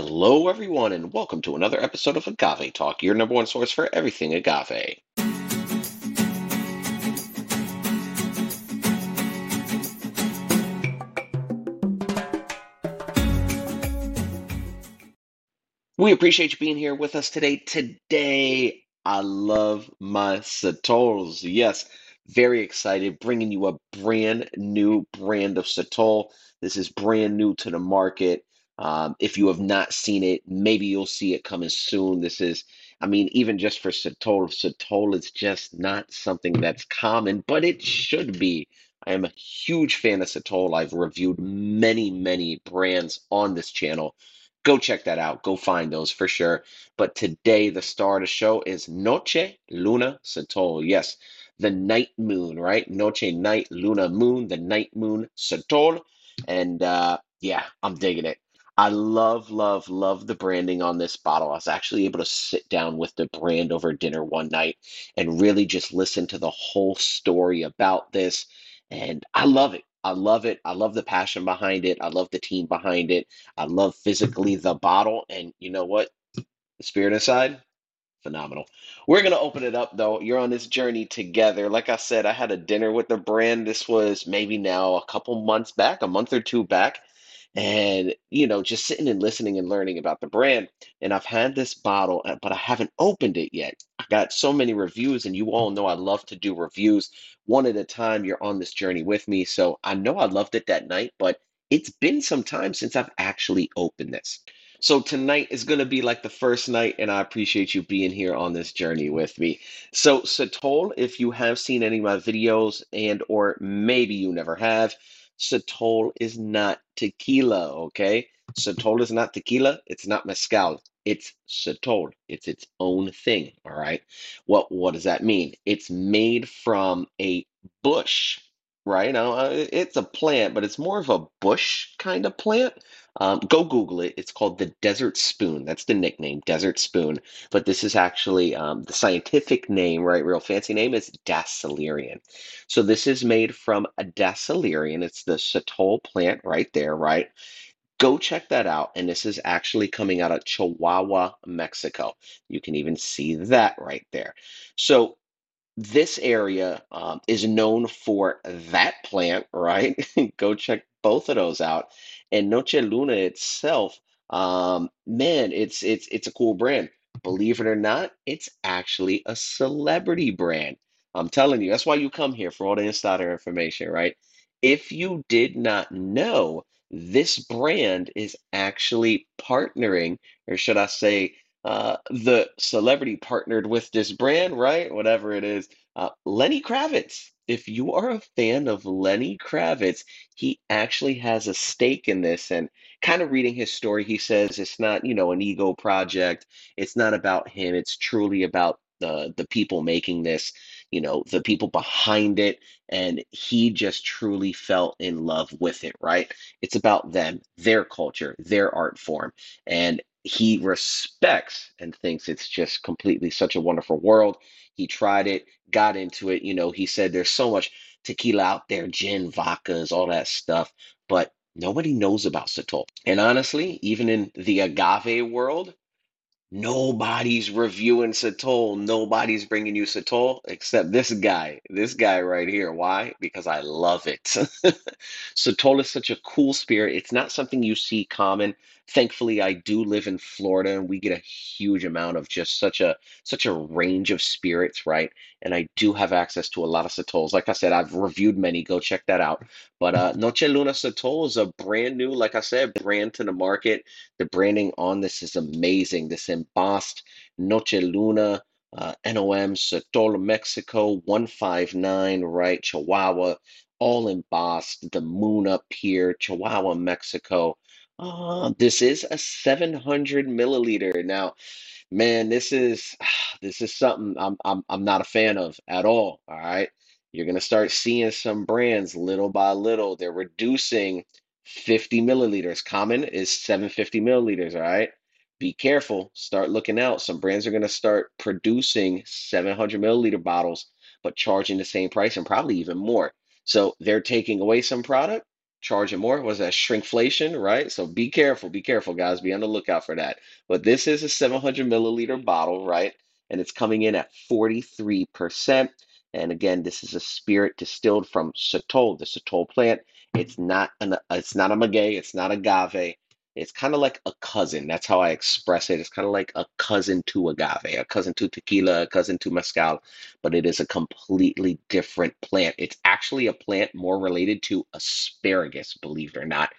Hello, everyone, and welcome to another episode of Agave Talk, your number one source for everything agave. We appreciate you being here with us today. Today, I love my Sotols. Yes, very excited, bringing you a brand new brand of Sotol. This is brand new to the market. Um, if you have not seen it, maybe you'll see it coming soon. This is, I mean, even just for Sotol, Sotol is just not something that's common, but it should be. I am a huge fan of Sotol. I've reviewed many, many brands on this channel. Go check that out. Go find those for sure. But today, the star of the show is Noche Luna Sotol. Yes, the night moon, right? Noche, night, Luna, moon, the night moon Sotol. And uh, yeah, I'm digging it. I love, love, love the branding on this bottle. I was actually able to sit down with the brand over dinner one night and really just listen to the whole story about this. And I love it. I love it. I love the passion behind it. I love the team behind it. I love physically the bottle. And you know what? The spirit inside, phenomenal. We're going to open it up though. You're on this journey together. Like I said, I had a dinner with the brand. This was maybe now a couple months back, a month or two back and you know just sitting and listening and learning about the brand. And i've had this bottle uh, but i haven't opened it yet. I got so many reviews and you all know i love to do reviews one at a time. You're on this journey with me so i know i loved it that night but it's been some time since i've actually opened this. So tonight is going to be like the first night and i appreciate you being here on this journey with me. So sotol if you have seen any of my videos and or maybe you never have Sotol is not tequila, okay? Sotol is not tequila. It's not mezcal. It's Sotol. It's its own thing, all right? What what does that mean? It's made from a bush, right? Now, uh, it's a plant, but it's more of a bush kind of plant. Um, go Google it. It's called the desert spoon. That's the nickname, desert spoon. But this is actually um, the scientific name, right? Real fancy name is Dasylirion. So this is made from a Dasylirion. It's the Sotol plant right there, right? Go check that out. And this is actually coming out of Chihuahua, Mexico. You can even see that right there. So this area um, is known for that plant, right? Go check both of those out. And Noche Luna itself, um, man, it's it's it's a cool brand. Believe it or not, it's actually a celebrity brand. I'm telling you, that's why you come here for all the insider information, right? If you did not know, this brand is actually partnering, or should I say, uh, the celebrity partnered with this brand, right? Whatever it is. Uh, Lenny Kravitz. If you are a fan of Lenny Kravitz, he actually has a stake in this. And kind of reading his story, he says it's not, you know, an ego project. It's not about him. It's truly about the the people making this, you know, the people behind it. And he just truly fell in love with it, right? It's about them, their culture, their art form. And he respects and thinks it's just completely such a wonderful world. He tried it, got into it. You know, he said there's so much tequila out there, gin, vodkas, all that stuff, but nobody knows about Sotol. And honestly, even in the agave world, Nobody's reviewing Sotol. Nobody's bringing you Sotol except this guy. This guy right here. Why? Because I love it. Sotol is such a cool spirit. It's not something you see common. Thankfully, I do live in Florida and we get a huge amount of just such a such a range of spirits, right? And I do have access to a lot of Sotols. Like I said, I've reviewed many. Go check that out. But uh, Noche Luna Sotol is a brand new, like I said, brand to the market. The branding on this is amazing. This embossed Noche Luna, uh, NOM, Sotol, Mexico, 159, right? Chihuahua, all embossed. The moon up here, Chihuahua, Mexico. Uh, this is a 700 milliliter. Now, man, this is this is something I'm I'm I'm not a fan of at all. All right. You're gonna start seeing some brands little by little. They're reducing 50 milliliters. Common is 750 milliliters. All right. Be careful. Start looking out. Some brands are gonna start producing 700 milliliter bottles, but charging the same price and probably even more. So they're taking away some product charging more. Was that shrinkflation, right? So be careful, be careful, guys. Be on the lookout for that. But this is a 700 milliliter bottle, right? And it's coming in at 43%. And again, this is a spirit distilled from Sotol, the Sotol plant. It's not an it's not a maguey, it's not agave. It's kind of like a cousin. That's how I express it. It's kind of like a cousin to agave, a cousin to tequila, a cousin to mezcal, but it is a completely different plant. It's actually a plant more related to asparagus, believe it or not.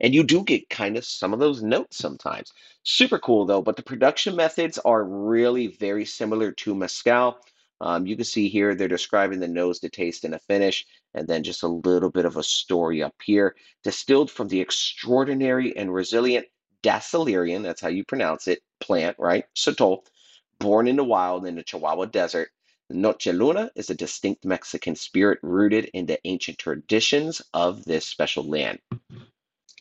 And you do get kind of some of those notes sometimes. Super cool though, but the production methods are really very similar to mezcal. Um, you can see here they're describing the nose, the taste, and the finish, and then just a little bit of a story up here. Distilled from the extraordinary and resilient Dasylirion, that's how you pronounce it, plant, right? Sotol, born in the wild in the Chihuahua Desert. Noche Luna is a distinct Mexican spirit rooted in the ancient traditions of this special land.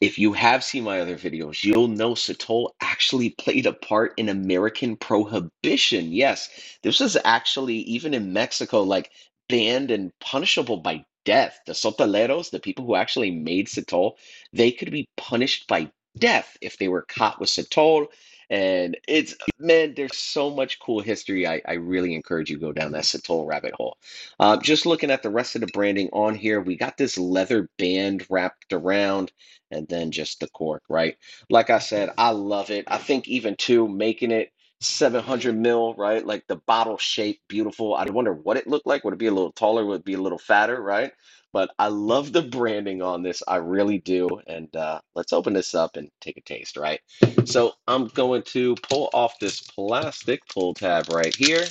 If you have seen my other videos, you'll know Sotol actually played a part in American prohibition. Yes, this was actually, even in Mexico, like banned and punishable by death. The sotoleros, the people who actually made Sotol, they could be punished by death if they were caught with Sotol. And it's, man, there's so much cool history. I, I really encourage you to go down that Sotol rabbit hole. Uh, just looking at the rest of the branding on here, we got this leather band wrapped around and then just the cork, right? Like I said, I love it. I think even too, making it 700 mil, right? Like the bottle shape, beautiful. I wonder what it looked like. Would it be a little taller? Would it be a little fatter, right? But I love the branding on this. I really do. And uh, let's open this up and take a taste, right? So I'm going to pull off this plastic pull tab right here.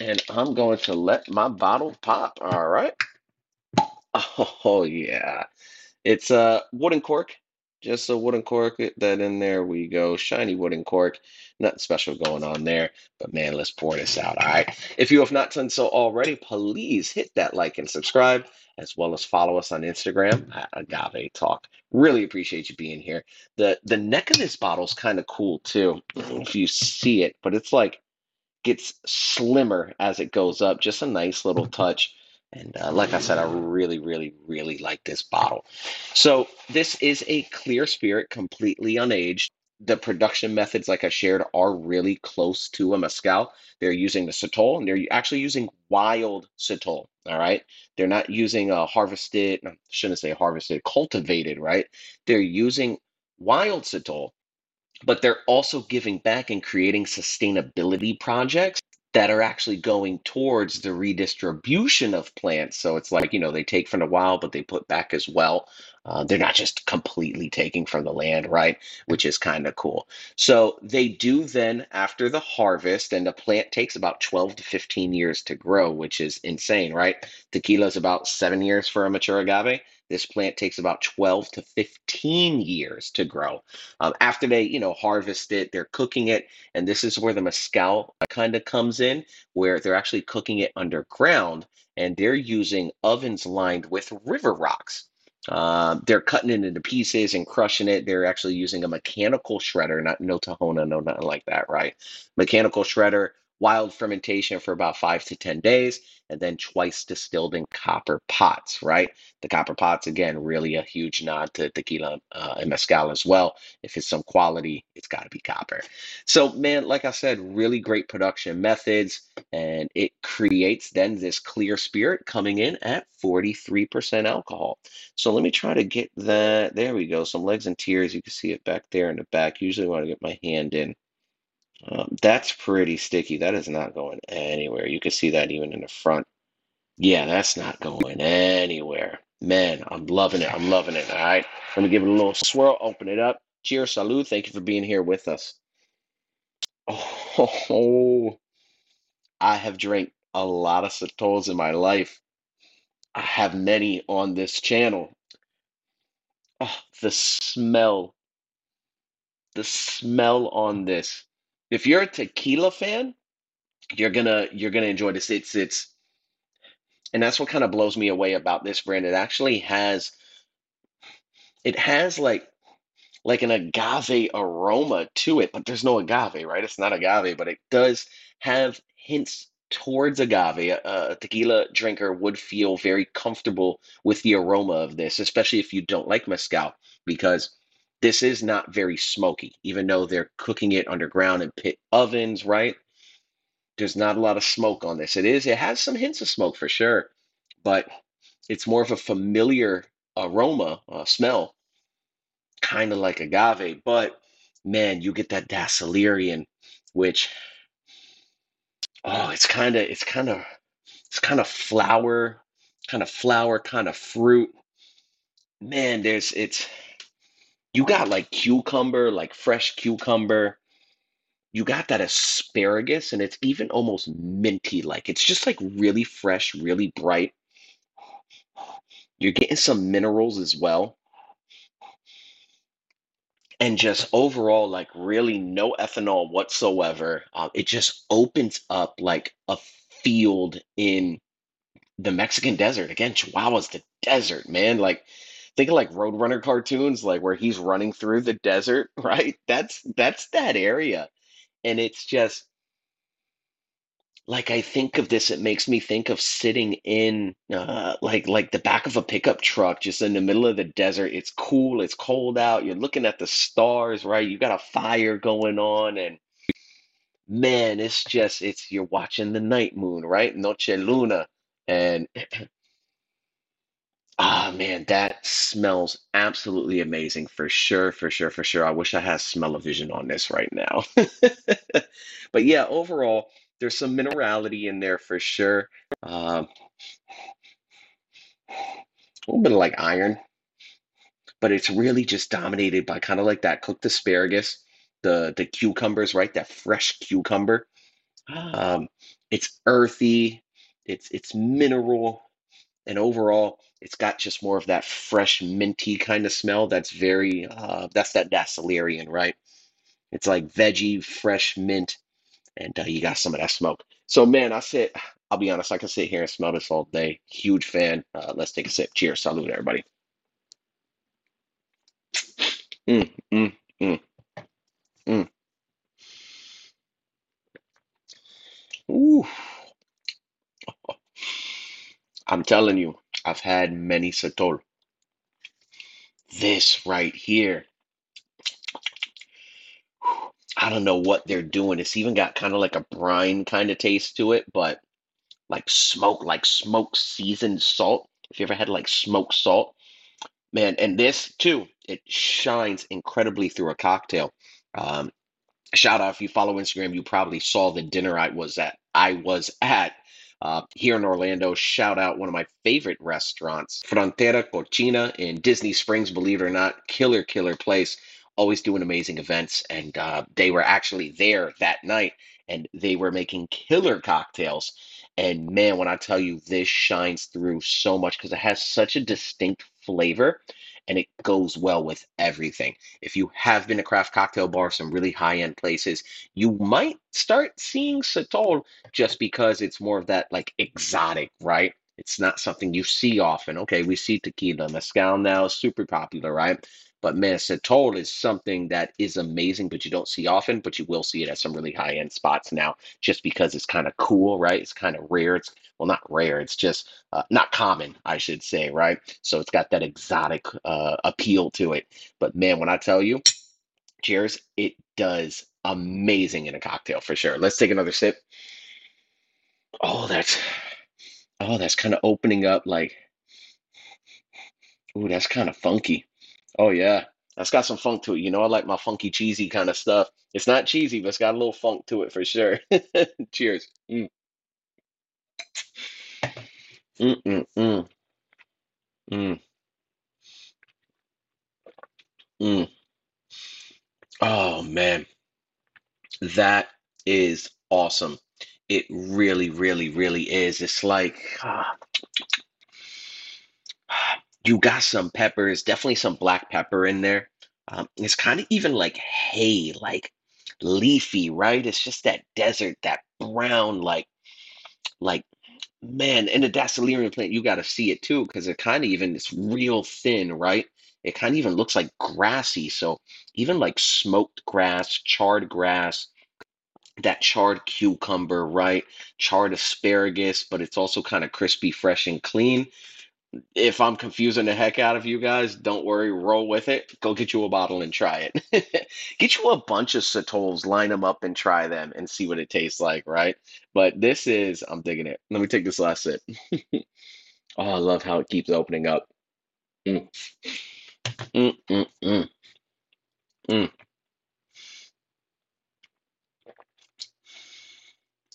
And I'm going to let my bottle pop. All right. Oh, yeah. It's a wooden cork, just a wooden cork. Eh, that in there we go, shiny wooden cork. Nothing special going on there, but man, let's pour this out. All right. If you have not done so already, please hit that like and subscribe, as well as follow us on Instagram at Agave Talk. Really appreciate you being here. the The neck of this bottle is kind of cool too, if you see it, but it's like gets slimmer as it goes up. Just a nice little touch. And uh, like I said, I really, really, really like this bottle. So this is a clear spirit, completely unaged. The production methods, like I shared, are really close to a mezcal. They're using the Sotol, and they're actually using wild Sotol. All right, they're not using a harvested. I shouldn't say harvested, cultivated. Right? They're using wild Sotol but they're also giving back and creating sustainability projects that are actually going towards the redistribution of plants. So it's like, you know, they take from the wild, but they put back as well. Uh, they're not just completely taking from the land, right? Which is kind of cool. So they do then, after the harvest, and the plant takes about 12 to 15 years to grow, which is insane, right? Tequila is about seven years for a mature agave. This plant takes about 12 to 15 years to grow. Um, after they, you know, harvest it, they're cooking it, and this is where the mezcal kind of comes in, where they're actually cooking it underground, and they're using ovens lined with river rocks. Uh, they're cutting it into pieces and crushing it. They're actually using a mechanical shredder, not no Tahona, no nothing like that, right? Mechanical shredder, wild fermentation for about five to 10 days, and then twice distilled in copper pots, right? The copper pots, again, really a huge nod to tequila uh, and mezcal as well. If it's some quality, it's got to be copper. So, man, like I said, really great production methods, and it creates then this clear spirit coming in at 43% alcohol. So, let me try to get that. There we go. Some legs and tears. You can see it back there in the back. Usually, want to get my hand in. Um, that's pretty sticky. That is not going anywhere. You can see that even in the front. Yeah, that's not going anywhere. Man, I'm loving it. I'm loving it. All right. Let me give it a little swirl, open it up. Cheers, salud. Thank you for being here with us. Oh, I have drank a lot of Sotols in my life. I have many on this channel. Oh, the smell, the smell on this. If you're a tequila fan, you're gonna you're gonna enjoy this. It's it's and that's what kind of blows me away about this brand. It actually has it has like like an agave aroma to it, but there's no agave, right? It's not agave, but it does have hints towards agave. A, a tequila drinker would feel very comfortable with the aroma of this, especially if you don't like mezcal, because this is not very smoky, even though they're cooking it underground in pit ovens, right? There's not a lot of smoke on this. It is, it has some hints of smoke for sure, but it's more of a familiar aroma, uh, smell, kind of like agave. But man, you get that Dasylirion, which oh, it's kind of, it's kind of, it's kind of flower, kind of flower, kind of fruit. Man, there's, it's, you got like cucumber, like fresh cucumber. You got that asparagus, and it's even almost minty like. It's just like really fresh, really bright. You're getting some minerals as well. And just overall, like really no ethanol whatsoever. Um, it just opens up like a field in the Mexican desert. Again, Chihuahua's the desert, man. Like think of like Roadrunner cartoons, like where he's running through the desert, right? That's that's that area. And it's just like I think of this, it makes me think of sitting in uh, like like the back of a pickup truck, just in the middle of the desert. It's cool, it's cold out. You're looking at the stars, right? You got a fire going on, and man, it's just it's you're watching the night moon, right? Noche Luna, and ah man, that smells absolutely amazing for sure, for sure, for sure. I wish I had smell-o-vision on this right now. But yeah, overall, there's some minerality in there for sure. Um, a little bit of like iron, but it's really just dominated by kind of like that cooked asparagus, the the cucumbers, right? That fresh cucumber. Um, it's earthy, it's it's mineral, and overall, it's got just more of that fresh minty kind of smell. That's very uh, that's that Dasylirion, right? It's like veggie, fresh mint, and uh, you got some of that smoke. So man, I sit. I'll be honest, I can sit here and smell this all day. Huge fan. Uh, let's take a sip. Cheers. Salute, everybody. Mm, mm, mm, mm. Ooh, I'm telling you, I've had many Sotol. This right here, I don't know what they're doing. It's even got kind of like a brine kind of taste to it, but like smoke, like smoked seasoned salt. If you ever had like smoked salt, man, and this too, it shines incredibly through a cocktail. Um, shout out if you follow Instagram, you probably saw the dinner I was at. I was at uh, here in Orlando. Shout out one of my favorite restaurants, Frontera Cocina in Disney Springs. Believe it or not, killer, killer place. Always doing amazing events, and uh, they were actually there that night, and they were making killer cocktails. And man, when I tell you this shines through so much because it has such a distinct flavor and it goes well with everything. If you have been to craft cocktail bars, some really high-end places, you might start seeing Sotol just because it's more of that like exotic, right? It's not something you see often. Okay, we see tequila, mezcal now is super popular, right? But man, Sotol is something that is amazing, but you don't see often, but you will see it at some really high-end spots now, just because it's kind of cool, right? It's kind of rare. It's well, not rare. It's just uh, not common, I should say, right? So it's got that exotic uh, appeal to it. But man, when I tell you, cheers, it does amazing in a cocktail for sure. Let's take another sip. Oh, that's oh, that's kind of opening up like, ooh, that's kind of funky. Oh yeah, that's got some funk to it. You know, I like my funky, cheesy kind of stuff. It's not cheesy, but it's got a little funk to it for sure. Cheers. Mm, mm, mm, mm, mm, mm. Oh man, that is awesome. It really, really, really is. It's like ah, you got some peppers, definitely some black pepper in there. Um, it's kind of even like hay, like leafy, right? It's just that desert, that brown, like like man, and the Dasylirion plant, you got to see it too, because it kind of even it's real thin, right? It kind of even looks like grassy. So even like smoked grass, charred grass, that charred cucumber, right? Charred asparagus, but it's also kind of crispy, fresh, and clean. If I'm confusing the heck out of you guys, don't worry, roll with it. Go get you a bottle and try it. Get you a bunch of Sotols, line them up and try them and see what it tastes like, right? But this is, I'm digging it. Let me take this last sip. Oh, I love how it keeps opening up. Mm, mm, mm, mm, mm.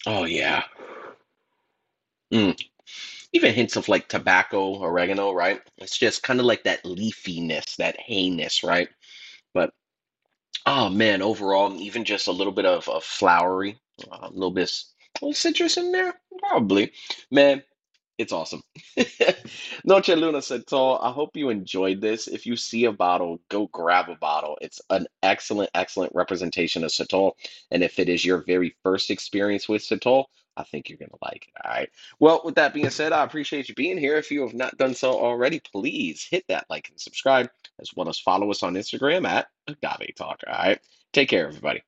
Oh, yeah. Mm. Even hints of like tobacco, oregano, right? It's just kind of like that leafiness, that hayness, right? But oh man, overall, even just a little bit of, of flowery, uh, a little bit, a little citrus in there, probably. Man, it's awesome. Noche Luna Sotol, I hope you enjoyed this. If you see a bottle, go grab a bottle. It's an excellent, excellent representation of Sotol. And if it is your very first experience with Sotol, I think you're going to like it. All right. Well, with that being said, I appreciate you being here. If you have not done so already, please hit that like and subscribe, as well as follow us on Instagram at Agave Talk. All right. Take care, everybody.